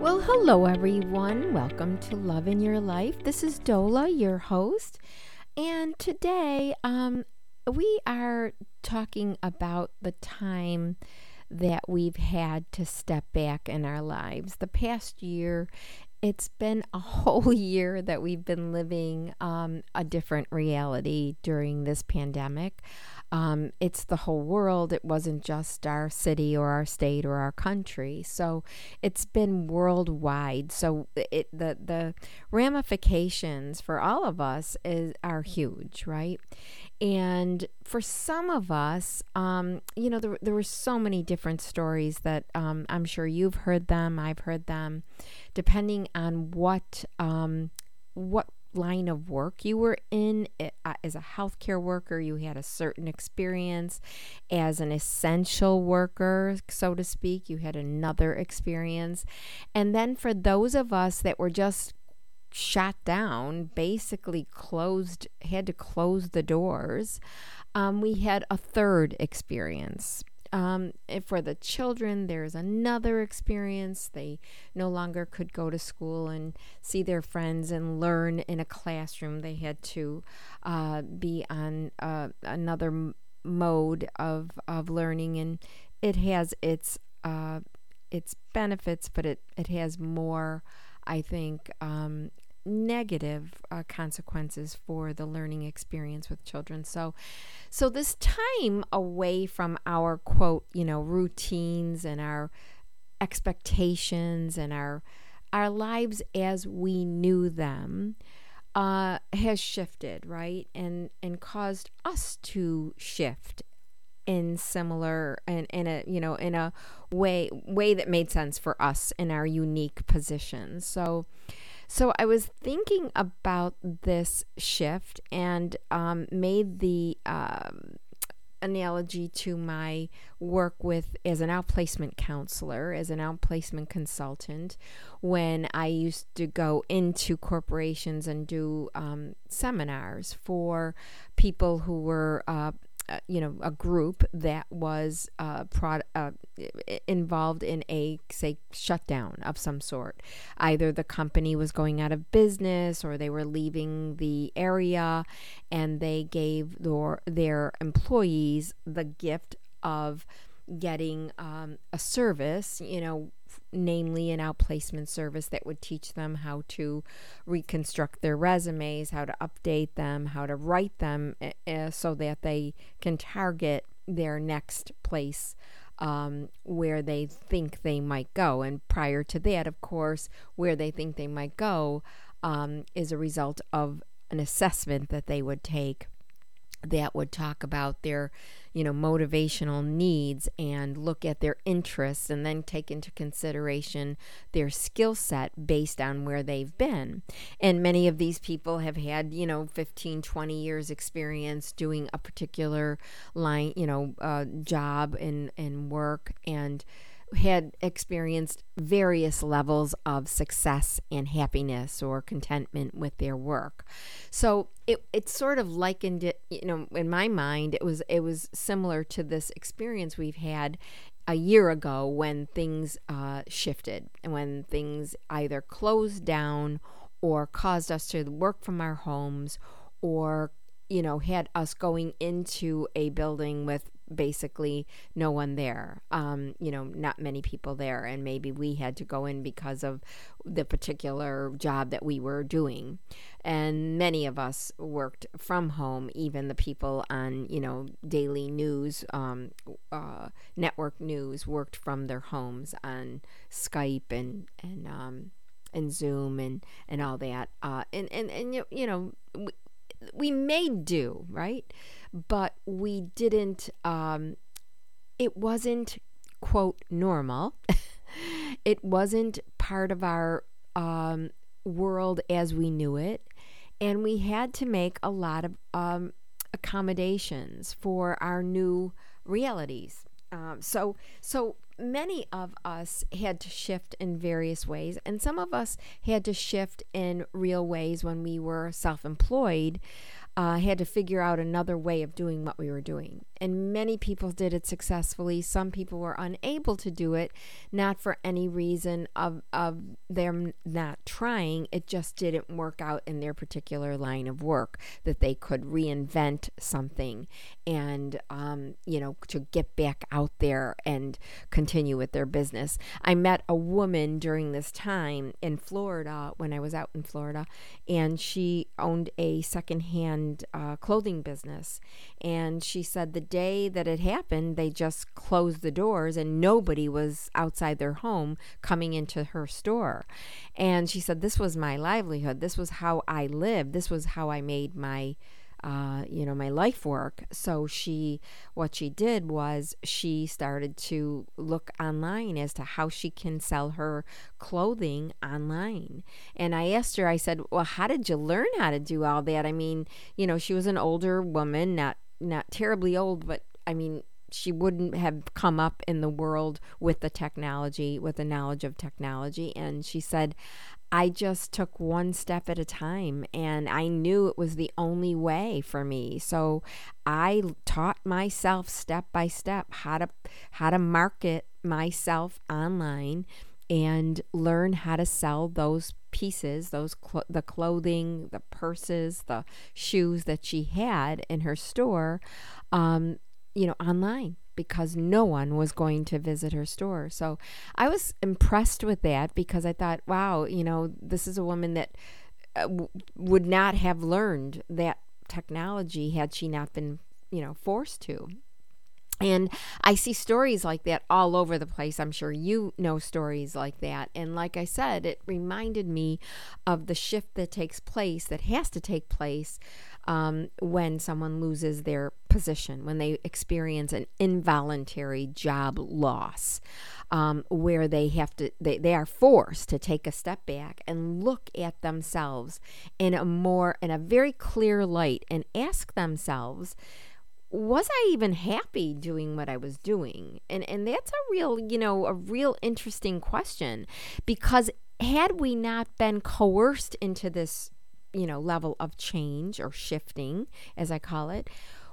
Well, hello everyone. Welcome to Love in Your Life. This is Dola, your host, and today um, we are talking about the time that we've had to step back in our lives. The past year, it's been a whole year that we've been living um, a different reality during this pandemic. Um, it's the whole world. It wasn't just our city or our state or our country. So it's been worldwide. So it the the ramifications for all of us is are huge, right? And for some of us, um, you know, there, there were so many different stories that um, I'm sure you've heard them, I've heard them, depending on what um, what line of work you were in uh, as a healthcare worker you had a certain experience. As an essential worker so to speak you had another experience. And then for those of us that were just shut down basically closed had to close the doors um, we had a third experience um, for the children, there's another experience. They no longer could go to school and see their friends and learn in a classroom. They had to uh, be on uh, another mode of, of learning, and it has its uh, its benefits, but it, it has more, I think, um, negative uh, consequences for the learning experience with children. So, so this time away from our quote, you know, routines and our expectations and our our lives as we knew them uh, has shifted, right, and and caused us to shift in similar and in, in a you know in a way way that made sense for us in our unique positions. So so I was thinking about this shift and um, made the um, analogy to my work with as an outplacement counselor, as an outplacement consultant, when I used to go into corporations and do um, seminars for people who were uh, uh, you know a group that was uh, uh, involved in a say shutdown of some sort. Either the company was going out of business or they were leaving the area and they gave their their employees the gift of getting um, a service you know namely an outplacement service that would teach them how to reconstruct their resumes, how to update them, how to write them uh, so that they can target their next place um, where they think they might go. And prior to that, of course, where they think they might go um, is a result of an assessment that they would take that would talk about their you know motivational needs and look at their interests and then take into consideration their skill set based on where they've been. And many of these people have had you know 15 20 years experience doing a particular line you know uh, job and and work. And had experienced various levels of success and happiness or contentment with their work. So it it sort of likened it, you know, in my mind, it was it was similar to this experience we've had a year ago when things uh, shifted and when things either closed down or caused us to work from our homes or you know had us going into a building with basically no one there. Um, you know, not many people there, and maybe we had to go in because of the particular job that we were doing. And many of us worked from home, even the people on, you know, daily news, um, uh, network news worked from their homes on Skype and, and, um, and Zoom and, and all that. Uh, and, and, and, you, know, we, we made do, right? But we didn't, um, it wasn't, quote, normal. it wasn't part of our um, world as we knew it. And we had to make a lot of um, accommodations for our new realities. Um, so, so many of us had to shift in various ways, and some of us had to shift in real ways when we were self employed uh, had to figure out another way of doing what we were doing. And many people did it successfully. Some people were unable to do it, not for any reason of of them not trying. It just didn't work out in their particular line of work that they could reinvent something and um, you know to get back out there and continue with their business. I met a woman during this time in Florida when I was out in Florida, and she owned a secondhand uh, clothing business. And she said the day that it happened, they just closed the doors and nobody was outside their home coming into her store. And she said, This was my livelihood. This was how I lived. This was how I made my uh, you know, my life work. So she, what she did was she started to look online as to how she can sell her clothing online. And I asked her, I said, well, how did you learn how to do all that? I mean, you know, she was an older woman, not not terribly old, but I mean, she wouldn't have come up in the world with the technology, with the knowledge of technology. And she said, I just took one step at a time and I knew it was the only way for me. So I taught myself step by step how to how to market myself online and learn how to sell those pieces, those cl- the clothing, the purses, the shoes that she had in her store, um, you know, online because no one was going to visit her store. So I was impressed with that because I thought, wow, you know, this is a woman that uh, w- would not have learned that technology had she not been, you know, forced to. And I see stories like that all over the place. I'm sure you know stories like that. And like I said, it reminded me of the shift that takes place, that has to take place um, when someone loses their position, when they experience an involuntary job loss, um, where they have to, they, they are forced to take a step back and look at themselves in a more, in a very clear light and ask themselves, was I even happy doing what I was doing? And and that's a real, you know, a real interesting question because had we not been coerced into this, you know, level of change or shifting, as I call it,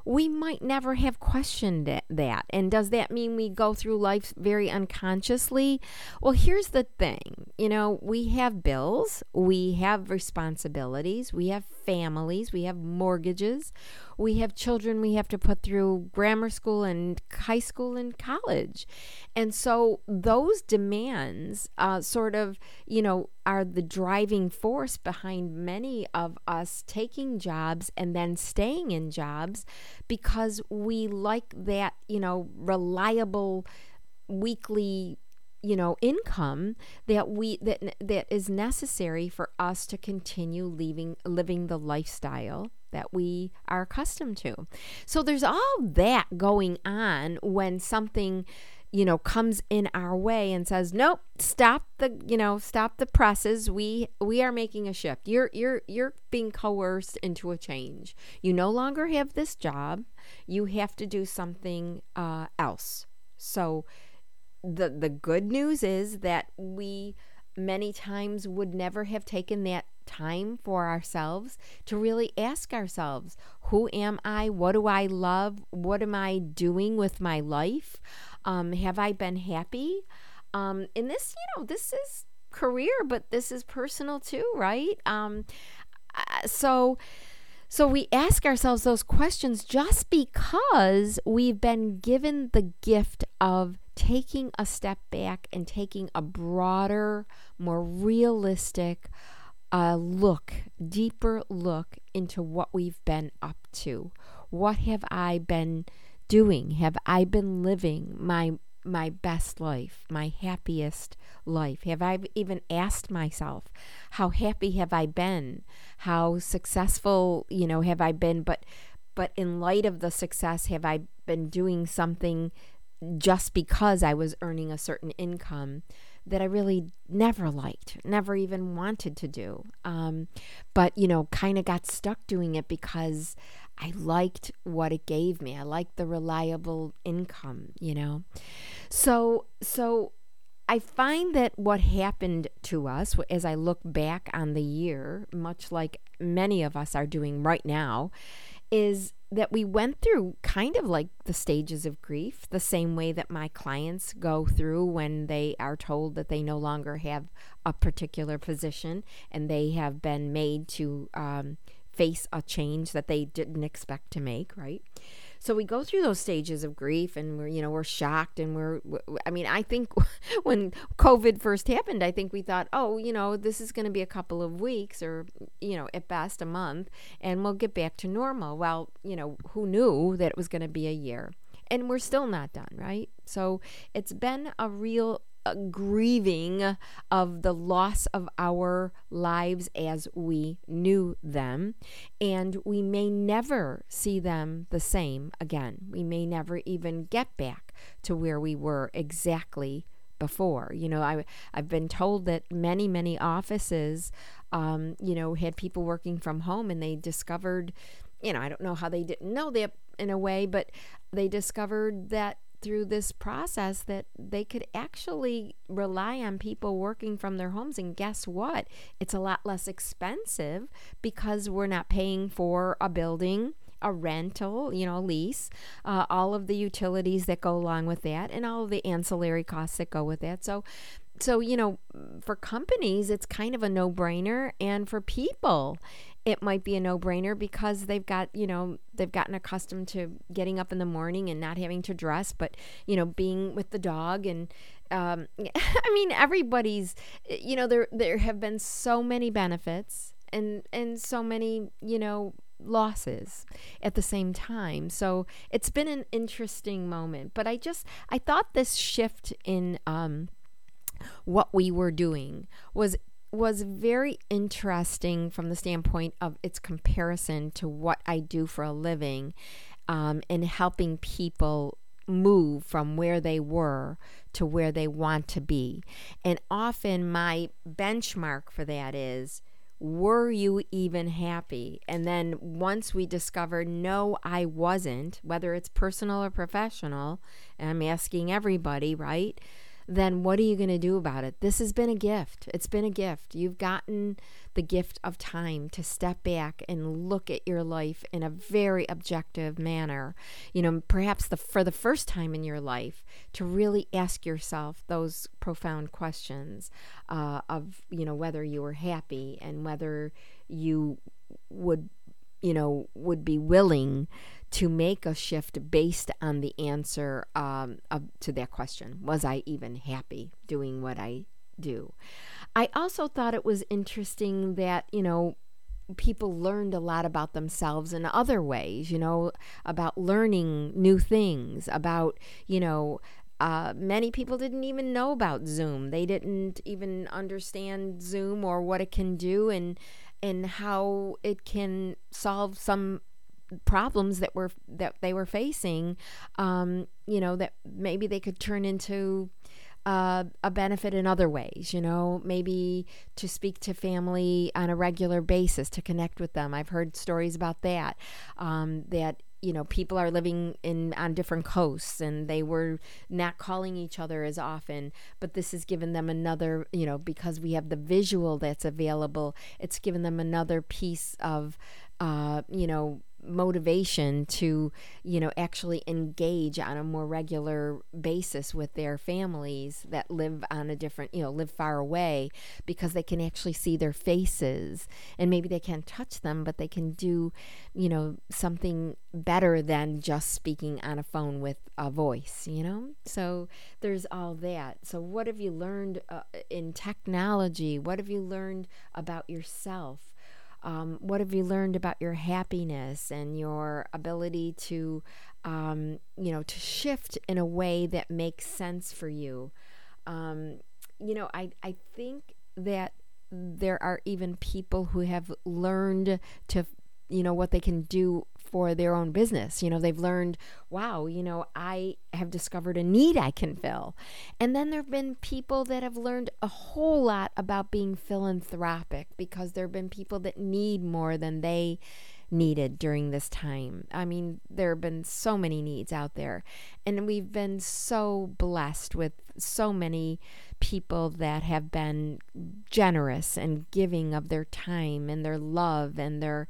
we might never have questioned that. And does that mean we go through life very unconsciously? Well, here's the thing you know, we have bills, we have responsibilities, we have families, we have mortgages, we have children we have to put through grammar school and high school and college. And so those demands uh, sort of, you know, are the driving force behind many of us taking jobs and then staying in jobs because we like that, you know, reliable weekly you know income that we that that is necessary for us to continue living living the lifestyle that we are accustomed to. So there's all that going on when something you know comes in our way and says nope stop the you know stop the presses we we are making a shift you're you're you're being coerced into a change you no longer have this job you have to do something uh, else so the the good news is that we many times would never have taken that time for ourselves to really ask ourselves who am I? What do I love? What am I doing with my life? Um, have I been happy? Um, and this, you know, this is career, but this is personal too, right? Um, uh, so, so we ask ourselves those questions just because we've been given the gift of taking a step back and taking a broader, more realistic, a look, deeper look into what we've been up to. What have I been doing? Have I been living my my best life, my happiest life? Have I even asked myself, how happy have I been? How successful, you know, have I been? But but in light of the success, have I been doing something just because I was earning a certain income? that I really never liked, never even wanted to do. Um, but, you know, kind of got stuck doing it because I liked what it gave me. I liked the reliable income, you know. So, so I find that what happened to us as I look back on the year, much like many of us are doing right now, is that we went through kind of like the stages of grief, the same way that my clients go through when they are told that they no longer have a particular position and they have been made to um, face a change that they didn't expect to make, right? So we go through those stages of grief and we're, you know, we're shocked and we're, I mean, I think when COVID first happened, I think we thought, oh, you know, this is going to be a couple of weeks or, you know, at best a month and we'll get back to normal. Well, you know, who knew that it was going to be a year? And we're still not done, right? So it's been a real grieving of the loss of our lives as we knew them. And we may never see them the same again. We may never even get back to where we were exactly before. You know, I, I've been told that many, many offices, um, you know, had people working from home and they discovered, you know, I don't know how they didn't know that in a way, but they discovered that through this process that they could actually rely on people working from their homes. And guess what? It's a lot less expensive because we're not paying for a building. A rental, you know, lease, uh, all of the utilities that go along with that, and all of the ancillary costs that go with that. So, so you know for companies it's kind of a no-brainer and for people it might be a no-brainer because they've got you know they've gotten accustomed to getting up in the morning and not having to dress but you know being with the dog and um, i mean everybody's you know there there have been so many benefits and and so many you know losses at the same time. So it's been an interesting moment but i just i thought this shift in um what we were doing was was very interesting from the standpoint of its comparison to what I do for a living um, and helping people move from where they were to where they want to be. And often my benchmark for that is were you even happy? And then once we discover, no, I wasn't, whether it's personal or professional, and I'm asking everybody, right? Then what are you going to do about it? This has been a gift. It's been a gift. You've gotten the gift of time to step back and look at your life in a very objective manner. You know, perhaps the for the first time in your life to really ask yourself those profound questions uh, of you know whether you were happy and whether you would you know would be willing to make a shift based on the answer um, of, to that question Was I even happy doing what I do? I also thought it was interesting that, you know, people learned a lot about themselves in other ways, you know, about learning new things, about, you know, uh, many people didn't even know about Zoom. They didn't even understand Zoom or what it can do and and how it can solve some problems that were that they were facing um, you know that maybe they could turn into uh, a benefit in other ways you know maybe to speak to family on a regular basis to connect with them. I've heard stories about that um, that you know people are living in on different coasts and they were not calling each other as often but this has given them another you know because we have the visual that's available it's given them another piece of uh, you know motivation to you know actually engage on a more regular basis with their families that live on a different you know live far away because they can actually see their faces. And maybe they can't touch them but they can do you know something better than just speaking on a phone with a voice you know? So there's all that. So what have you learned uh, in technology? What have you learned about yourself um, what have you learned about your happiness and your ability to, um, you know, to shift in a way that makes sense for you? Um, you know, I, I think that there are even people who have learned to, you know, what they can do for their own business. You know, they've learned, wow, you know, I have discovered a need I can fill. And then there have been people that have learned a whole lot about being philanthropic because there have been people that need more than they needed during this time. I mean, there have been so many needs out there, and we've been so blessed with so many people that have been generous and giving of their time and their love and their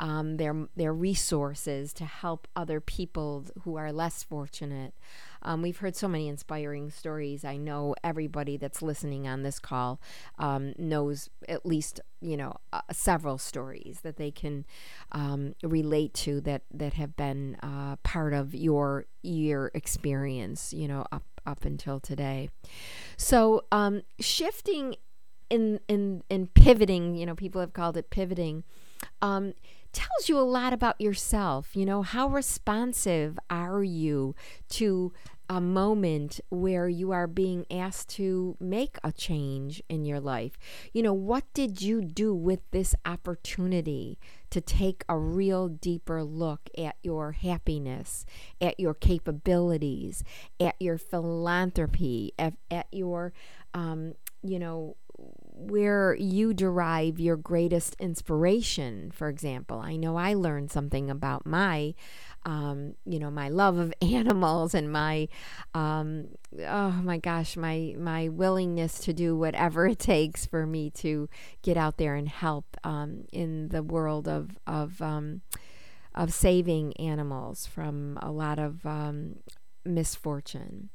um, their their resources to help other people who are less fortunate. Um, we've heard so many inspiring stories. I know everybody that's listening on this call um, knows at least you know uh, several stories that they can um, relate to that that have been uh, part of your your experience. You know up up until today. So um, shifting in in in pivoting, you know, people have called it pivoting. Um, tells you a lot about yourself. You know, how responsive are you to a moment where you are being asked to make a change in your life? You know, what did you do with this opportunity to take a real deeper look at your happiness, at your capabilities, at your philanthropy, at, at your, um, you know, where you derive your greatest inspiration, for example. I know I learned something about my, um, you know, my love of animals and my, um, oh my gosh, my my willingness to do whatever it takes for me to get out there and help um, in the world of of um, of saving animals from a lot of um, misfortune.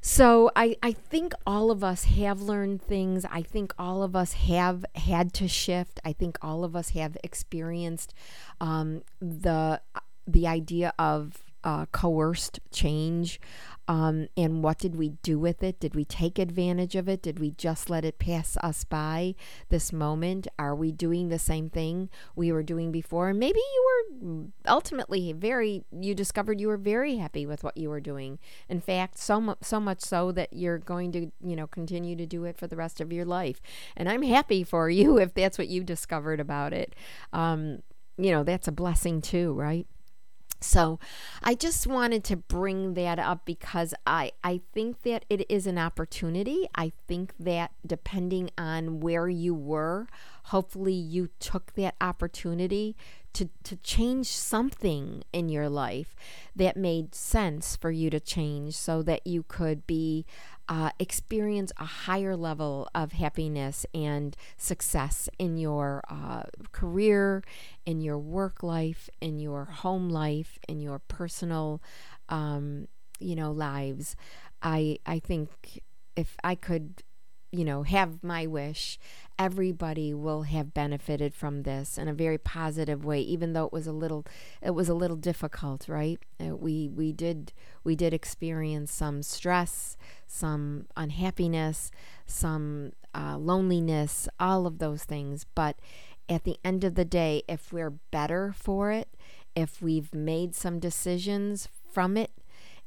So I, I think all of us have learned things. I think all of us have had to shift. I think all of us have experienced um, the the idea of uh, coerced change. Um, and what did we do with it? Did we take advantage of it? Did we just let it pass us by this moment? Are we doing the same thing we were doing before? Maybe you were ultimately very, you discovered you were very happy with what you were doing. In fact, so, mu- so much so that you're going to, you know, continue to do it for the rest of your life. And I'm happy for you if that's what you discovered about it. Um, you know, that's a blessing too, right? So I just wanted to bring that up because I, I think that it is an opportunity. I think that depending on where you were, hopefully you took that opportunity to, to change something in your life that made sense for you to change so that you could be uh, experience a higher level of happiness and success in your uh, career, in your work life, in your home life, in your personal, um, you know, lives. I I think if I could you know, have my wish, everybody will have benefited from this in a very positive way. Even though it was a little, it was a little difficult, right? Uh, we we did we did experience some stress, some unhappiness, some uh, loneliness, all of those things. But at the end of the day, if we're better for it, if we've made some decisions from it,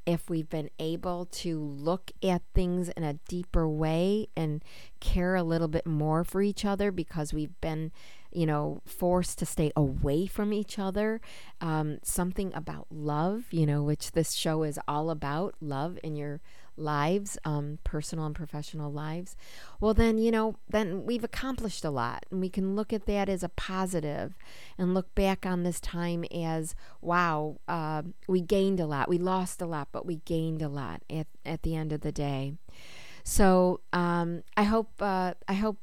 if we've been able to look at things in a deeper way and care a little bit more for each other because we've been, you know, forced to stay away from each other. Um, something about love, you know, which this show is all about love in your lives, um, personal and professional lives, well, then, you know, then we've accomplished a lot. And we can look at that as a positive and look back on this time as, wow, uh, we gained a lot. We lost a lot, but we gained a lot at, at the end of the day. So um, I hope uh, I hope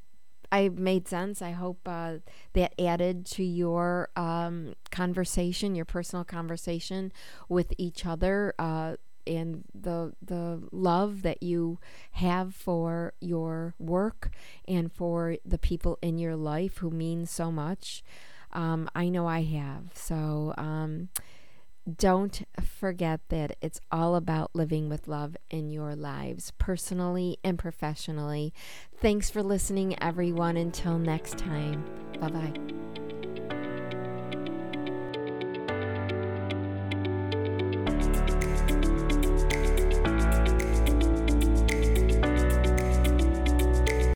I made sense. I hope uh, that added to your um, conversation, your personal conversation with each other. Uh, and the the love that you have for your work and for the people in your life who mean so much. Um, I know I have. So um, don't forget that it's all about living with love in your lives, personally and professionally. Thanks for listening, everyone. Until next time, bye bye.